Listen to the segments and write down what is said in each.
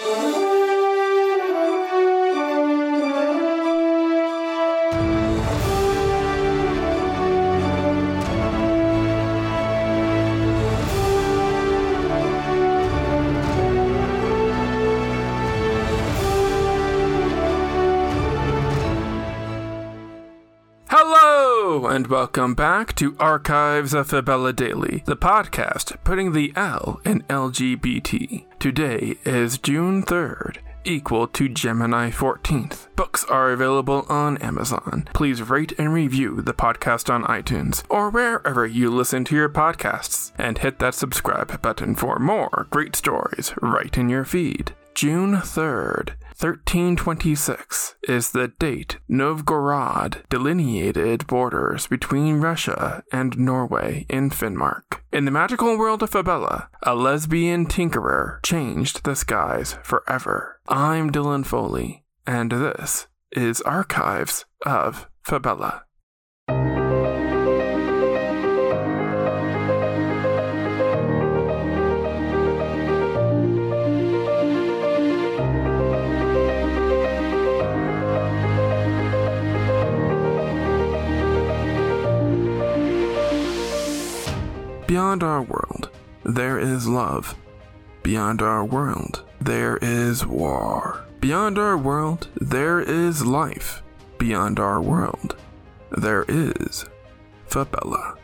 Thank you. And welcome back to Archives of Fabella Daily, the podcast putting the L in LGBT. Today is June 3rd, equal to Gemini 14th. Books are available on Amazon. Please rate and review the podcast on iTunes or wherever you listen to your podcasts, and hit that subscribe button for more great stories right in your feed. June 3rd, 1326 is the date Novgorod delineated borders between Russia and Norway in Finnmark. In the magical world of Fabella, a lesbian tinkerer changed the skies forever. I'm Dylan Foley, and this is Archives of Fabella. Beyond our world, there is love. Beyond our world, there is war. Beyond our world, there is life. Beyond our world, there is Fabella.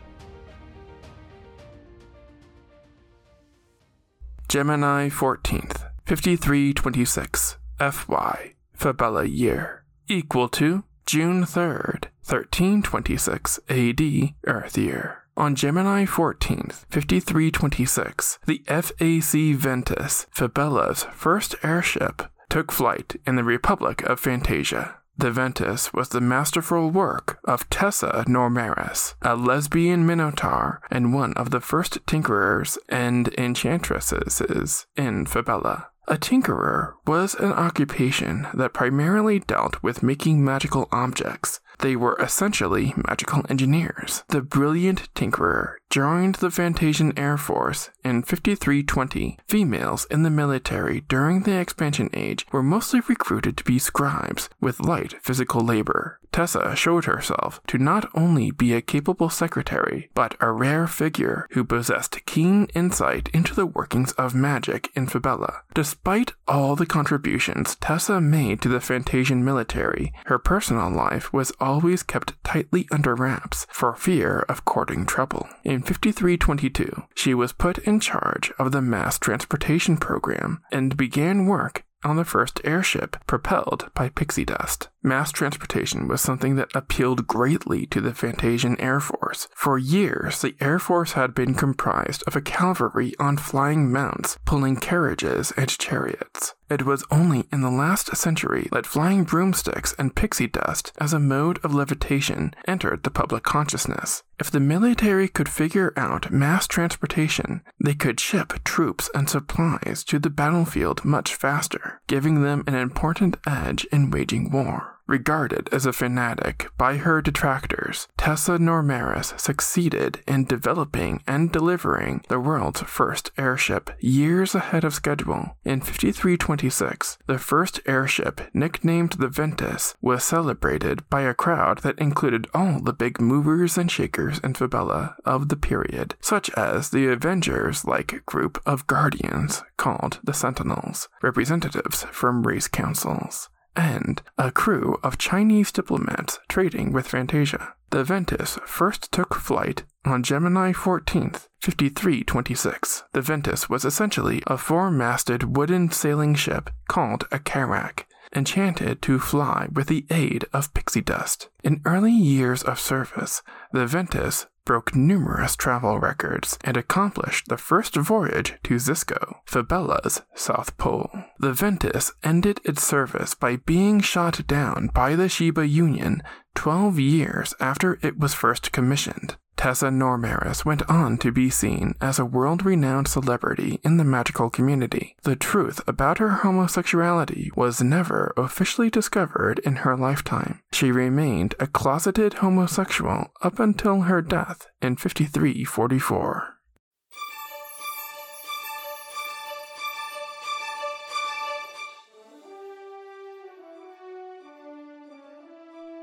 Gemini 14th, 5326, FY, Fabella year, equal to June 3rd, 1326 AD, Earth year. On Gemini 14th, 5326, the FAC Ventus, Fabella's first airship, took flight in the Republic of Fantasia. The Ventus was the masterful work of Tessa Normaris, a lesbian minotaur and one of the first tinkerers and enchantresses in Fabella. A tinkerer was an occupation that primarily dealt with making magical objects. They were essentially magical engineers. The brilliant tinkerer joined the Fantasian Air Force in 5320. Females in the military during the expansion age were mostly recruited to be scribes with light physical labor. Tessa showed herself to not only be a capable secretary, but a rare figure who possessed keen insight into the workings of magic in Fabella. Despite all the contributions Tessa made to the Fantasian military, her personal life was always kept tightly under wraps for fear of courting trouble. In 5322, she was put in charge of the mass transportation program and began work on the first airship propelled by pixie dust. Mass transportation was something that appealed greatly to the Fantasian Air Force. For years, the Air Force had been comprised of a cavalry on flying mounts pulling carriages and chariots. It was only in the last century that flying broomsticks and pixie dust as a mode of levitation entered the public consciousness. If the military could figure out mass transportation, they could ship troops and supplies to the battlefield much faster, giving them an important edge in waging war. Regarded as a fanatic by her detractors, Tessa Normaris succeeded in developing and delivering the world's first airship years ahead of schedule. In 5326, the first airship, nicknamed the Ventus, was celebrated by a crowd that included all the big movers and shakers in Fabella of the period, such as the Avengers like group of guardians called the Sentinels, representatives from race councils and a crew of Chinese diplomats trading with Fantasia. The Ventus first took flight on Gemini 14th, 5326. The Ventus was essentially a four masted wooden sailing ship called a carrack, enchanted to fly with the aid of pixie dust. In early years of service, the Ventus broke numerous travel records and accomplished the first voyage to Zisco, Fabella's South Pole. The Ventus ended its service by being shot down by the Shiba Union 12 years after it was first commissioned. Tessa Normaris went on to be seen as a world renowned celebrity in the magical community. The truth about her homosexuality was never officially discovered in her lifetime. She remained a closeted homosexual up until her death Path in 5344.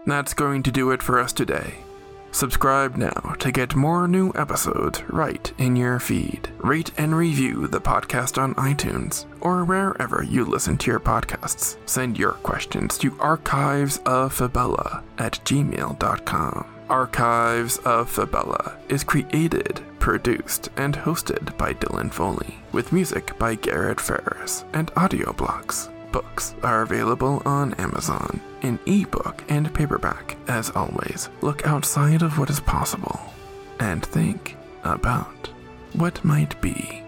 That's going to do it for us today. Subscribe now to get more new episodes right in your feed. Rate and review the podcast on iTunes or wherever you listen to your podcasts. Send your questions to archivesoffabella at gmail.com. Archives of Fabella is created, produced, and hosted by Dylan Foley, with music by Garrett Ferris and audio blocks. Books are available on Amazon in ebook and paperback. As always, look outside of what is possible and think about what might be.